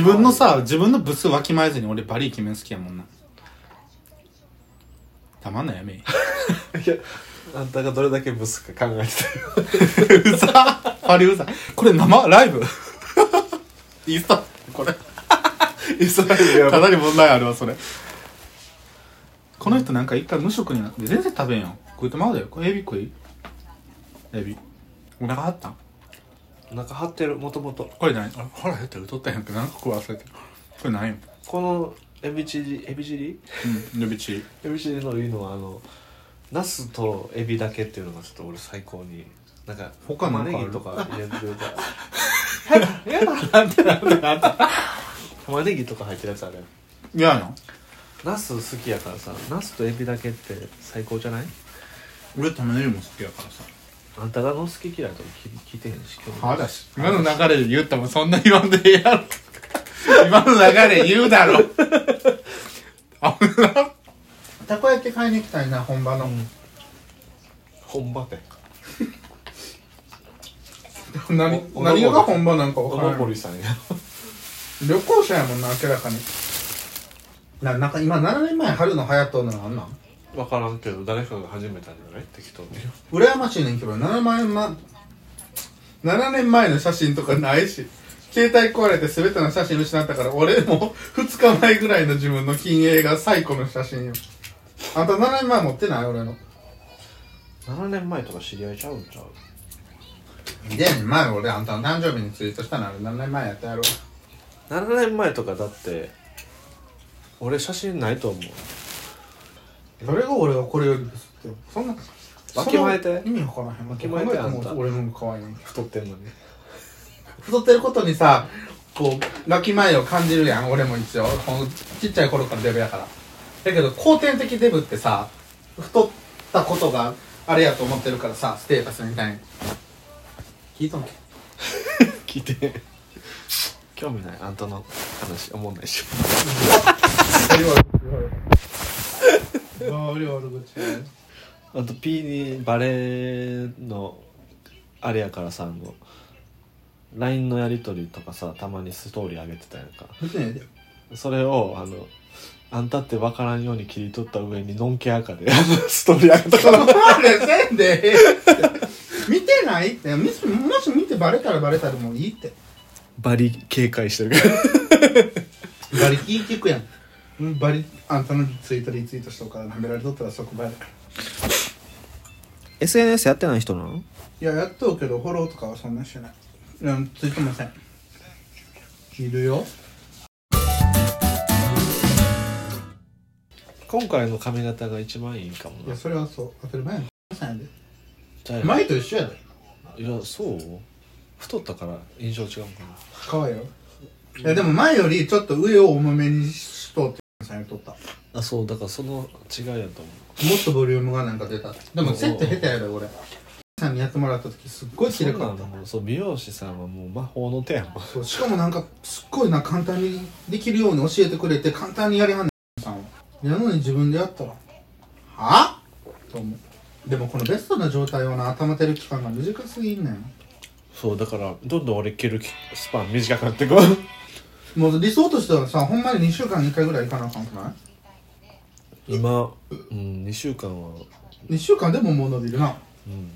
自分のさ自分のブスわきまえずに俺バリイケメン好きやもんな。たまんないやめ。い いやあんたがどれだけブスか考えてたよ。うざ。バリうざ。これ生ライブ。インスタ。これ。インスタライブやばかなり問題あるわそれ。この人なんか一回無職になって全然食べんよ。食うてまうだよこれエビ食い。エビ。お腹張ったん？お腹張ってるもともとこれ何？あ腹減ったら太ったやんけ何か食わ忘れてる。これ何よ？このエビチリ？エビチリ？うんエビチリ。エビチリのいいのはあのナスとエビだけっていうのがちょっと俺最高になんか他なんかある？玉ねぎとか入れてるから。やだなんてなんてなんて玉ねぎとか入ってるやつあれ嫌やなナス好きやからさナスとエビだけって最高じゃない？俺玉ねぎも好きやからさあんたがの好き嫌いとか聞聞いてへんし興味ないはだし今の流れで言ったもんそんな言わんでええやろ。今の流れ言うだろ。あな。たこ焼き買いに行きたいな本場の、本場で 何お何が本場なんか分おからん。のぼりさんや旅行者やもんな明らかに。ななんか今7年前春の流行っとるのなんなん？分からんけど誰かが始めたんじゃない？適当に。羨ましいねんけど7年前、ま、7年前の写真とかないし携帯壊れて全ての写真失ったから俺も2日前ぐらいの自分の金鋭が最古の写真よ。あんた7年前持ってない？俺の。7年前とか知り合いちゃうんちゃう？で前俺あんたの誕生日にツイートしたの。あれ7年前やったやろ。7年前とかだって俺写真ないと思うそれが俺はこれよりですって。そんなわきまえてその意味わからへん。わきまえてあんた俺の方が可愛いねん太ってんのに太ってることにさこうわきまえを感じるやん俺も一応。このちっちゃい頃からデブやから。だけど後天的デブってさ太ったことがあれやと思ってるからさステータスみたいに。聞いとんけ？聞いて興味ない？あんたの話思んないし あり悪口あと P にバレーのあれやからさあの LINE のやり取りとかさたまにストーリー上げてたやんか。それをあのあんたって分からんように切り取った上にノンケアカでストーリー上げたから。あれせんで。ええって見てない？ってもし見てバレたらバレたらもういいって。バリ警戒してるから。バリ聞聞くやんうんバリあんたのツイートリツイートしとくから舐められとったらそこバレ SNS やってない人なの？いややっとうけどフォローとかはそんなしてない。いやついてません。いるよ。今回の髪型が一番いいかもな。いやそれはそう。当たり前やん。さんやでじゃあ前と一緒やで。いやそう。太ったから印象違うかな。可愛いよ。いやでも前よりちょっと上を重めにしとってさんやっとった。もあそうだからその違いやと思う。っとボリュームがなんか出た。でもセット下手やで俺。さんにやってもらった時すっごい綺麗かった。そんなんもうそう美容師さんはもう魔法の手やもん。そうしかもなんかすっごいな簡単にできるように教えてくれて簡単にやりはんねん。さんはやのに自分でやったらは？あと思う。でもこのベストな状態をな頭てる期間が短すぎんねん。そうだからどんどん俺着るスパン短くなってこうもう理想としてはさほんまに2週間に1回ぐらい行かなあかんくない？今うん2週間は。2週間でももう伸びるな。うん。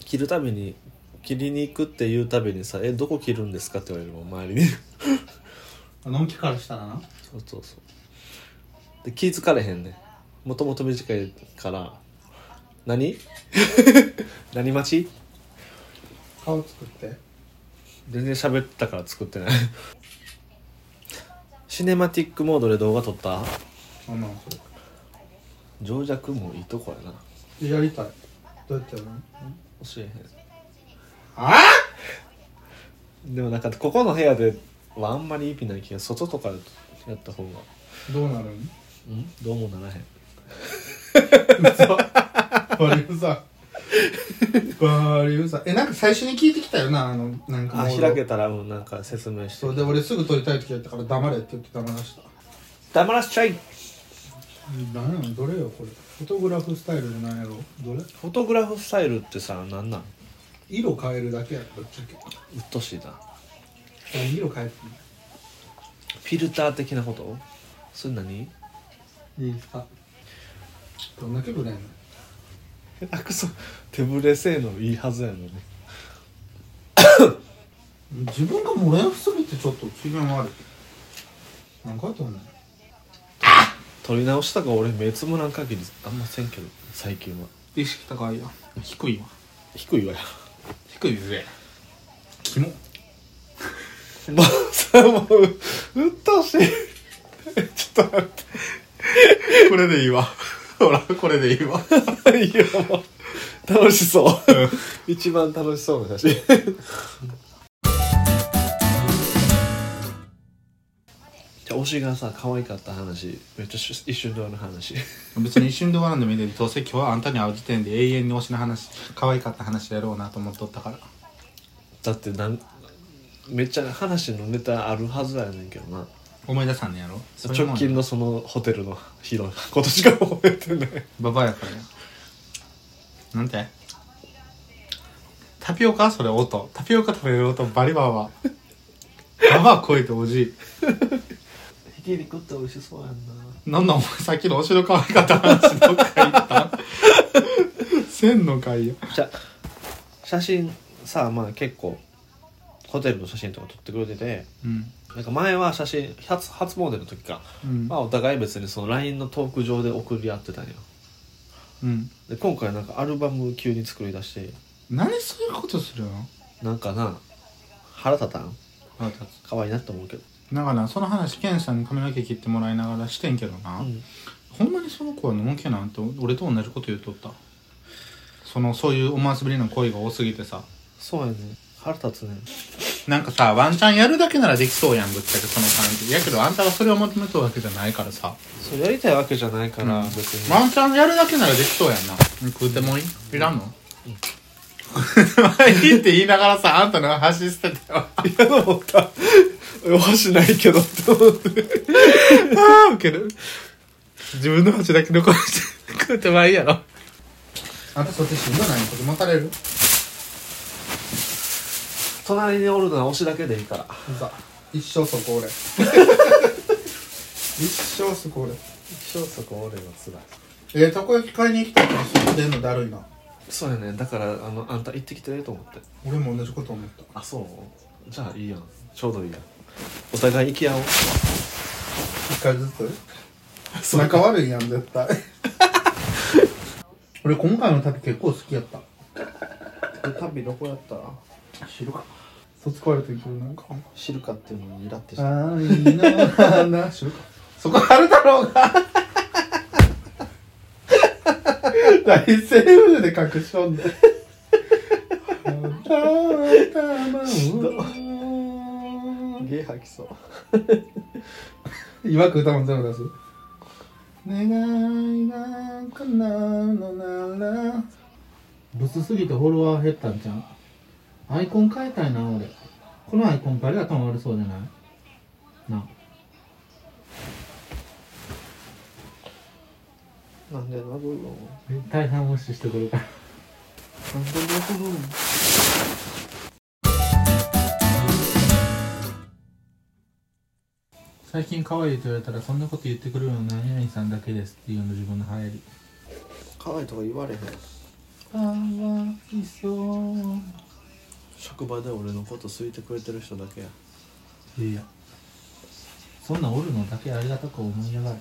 着るたびに切りに行くっていうたびにさ「えどこ切るんですか?」って言われるもん周りに。のんきからしたらな。そうそうそう。で気ぃ付かれへんねもともと短いから。何？何待ち？顔作って全然喋ったから作ってない。シネマティックモードで動画撮った？そんな情弱もいいとこやな。れやりたい。どうやってやるの？教えへん。あ？でもなんかここの部屋ではあんまり意味ない気が外とかでやった方が。どうなるんうん？どうもならへん。嘘。バリウザバリウザえなんか最初に聞いてきたよなあのなんかあ開けたらうんなんか説明して。そうで俺すぐ撮りたい時やったから黙れって言って黙らした。黙らしちゃい。何やのどれよこれ。フォトグラフスタイルじゃないやろ？どれ？フォトグラフスタイルってさなんなん？色変えるだけやろぶっちゃけ？うっとしいな。何色変えフィルター的なこと？それ何？ていいですかどんだけブレんの？あくそ手ぶれ性能いいはずやのに。自分がもらやすぎてちょっと機嫌悪い。何回と思う撮り直したか俺目つむらん限りあんませんけど。最近は意識高いや。低いわ。低いわや低いぜ。キモ。もうさもううっとうしい。ちょっと待っこれでいいわほらこれでいいわ。ていやもう楽しそう。一番楽しそうな写真。じゃあ推しがさ可愛かった話。めっちゃし一瞬で終わる話。別に一瞬で終わらんでもいいでどうせ今日はあんたに会う時点で永遠に推しの話可愛かった話やろうなと思っとったから。だってなんめっちゃ話のネタあるはずやねんけどな思い出さんねやろ？直近のそのホテルの広い今年から覚えてない。ババアやからや。なんて？タピオカ？それ音。タピオカ食べる音。バリババア。ババア超えておじい。ひき肉って美味しそうやんな。なんなんお前さっきのお城可愛かった話どっか行った？千の回やじゃあ写真さまあ結構ホテルの写真とか撮ってくれててうん。なんか前は写真初初詣の時か、うん。まあお互い別にその LINE のトーク上で送り合ってたんよ。うん。で今回なんかアルバム急に作り出して。何そういうことするの？なんかな腹立たん？腹立つ。可愛いなって思うけど、だからその話ケンさんに髪の毛切ってもらいながらしてんけどな、うん、ほんまにその子はのんけなんて俺と同じこと言うとった。そのそういう思わせぶりの恋が多すぎてさ。そうやね。腹立つねなんかさワンチャンやるだけならできそうやんぶっちゃけその感じ。やけどあんたはそれを求めとるわけじゃないからさ。そうやりたいわけじゃないから、うん。別に、ワンチャンやるだけならできそうやんな。食うてもいい？いらんの、いいって言いながらさあんたの箸捨ててよいやと思ったお箸ないけどって思って。ああウケる。自分の箸だけ残して食うてもいいやろ。あんたそっちしんどない？こと持たれる？隣におるのは推しだけでいいから。さ一生そこ俺 一生そこ俺一生そこ俺のつらい。えー、たこ焼き買いに行きたいから外出んのだるいな。そうやね。だからあのあんた行ってきてと思って。俺も同じこと思った。あそう？じゃあいいやん。ちょうどいいやん。お互い行き合おう。一回ずつ？仲悪いやん絶対。俺今回の旅結構好きやった。旅どこやった？知るか卒コールと行くなんか知るかっていうのにイラってして愛の花知るか。そこあるだろうが。大セーフで隠しとんでゲー吐きそう。いわく歌も全部出す。願いが叶うのなら。ブスすぎてフォロワー減ったんじゃんアイコン変えたいな俺このアイコン誰が頭悪そうじゃない？な。なんで殴るの？大半無視してくるから。なんで殴るの？最近可愛いと言われたらそんなこと言ってくれるの何々さんだけですっていうの自分の流行り。可愛いとか言われへん。かわいそう職場で俺のこと好いてくれてる人だけや。いや。そんなんおるのだけありがたく思いやがる。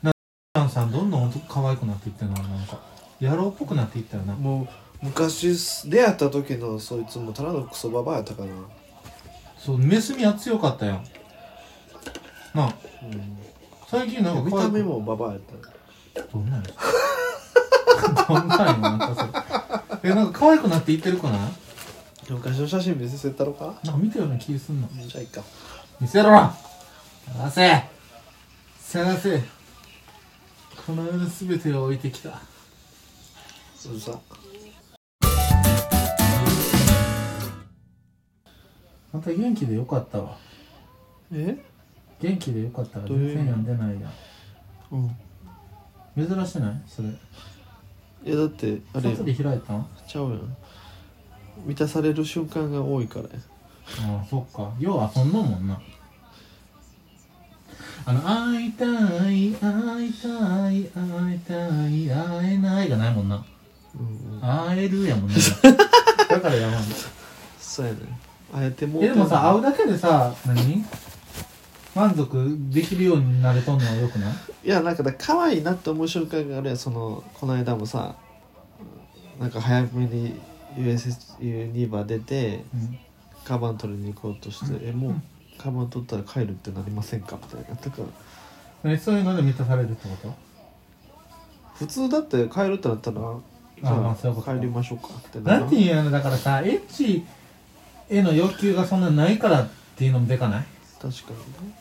なちゃんさんどんどん可愛くなっていってるななんか。野郎っぽくなっていったよな。もう昔出会った時のそいつもただのクソババアやったかな。そう目墨は強かったよなあ。うん最近なんか見た目もババアやった。どんなんや どんなんやなんかそれ。えなんか可愛くなっていってるかな昔の写真見せせたろかな。んか見たような気すんの。じゃあいいか。見せろ。探せ。探せ。この世の全てを置いてきた。うるさ。また元気でよかったわ。え？元気でよかったらどういう？全然読んでないやうん。ん珍しない？それ。いやだってあれ外で開いたん？ちゃうやん満たされる瞬間が多いからや。ああそっか。よう遊んのもんな。あの「会いたい会いたい会いたい会えない」がないもんな。うんうん。会えるやもんね。だからやまん。そうやね。あえてもうえでもさ会うだけでさ何？満足できるようになれとんのはよくない？いやなんかだ可愛いなって思う瞬間があるやん。そのこの間もさなんか早めにユニバ出てうん。カバン取りに行こうとして「えもうカバン取ったら帰るってなりませんか?」みたいな。だからえそういうので満たされるってこと？普通だって帰るってなったらじゃまあ帰りましょうかってななんていうのだからさエッチへの欲求がそんなないからっていうのもでかない？確かにね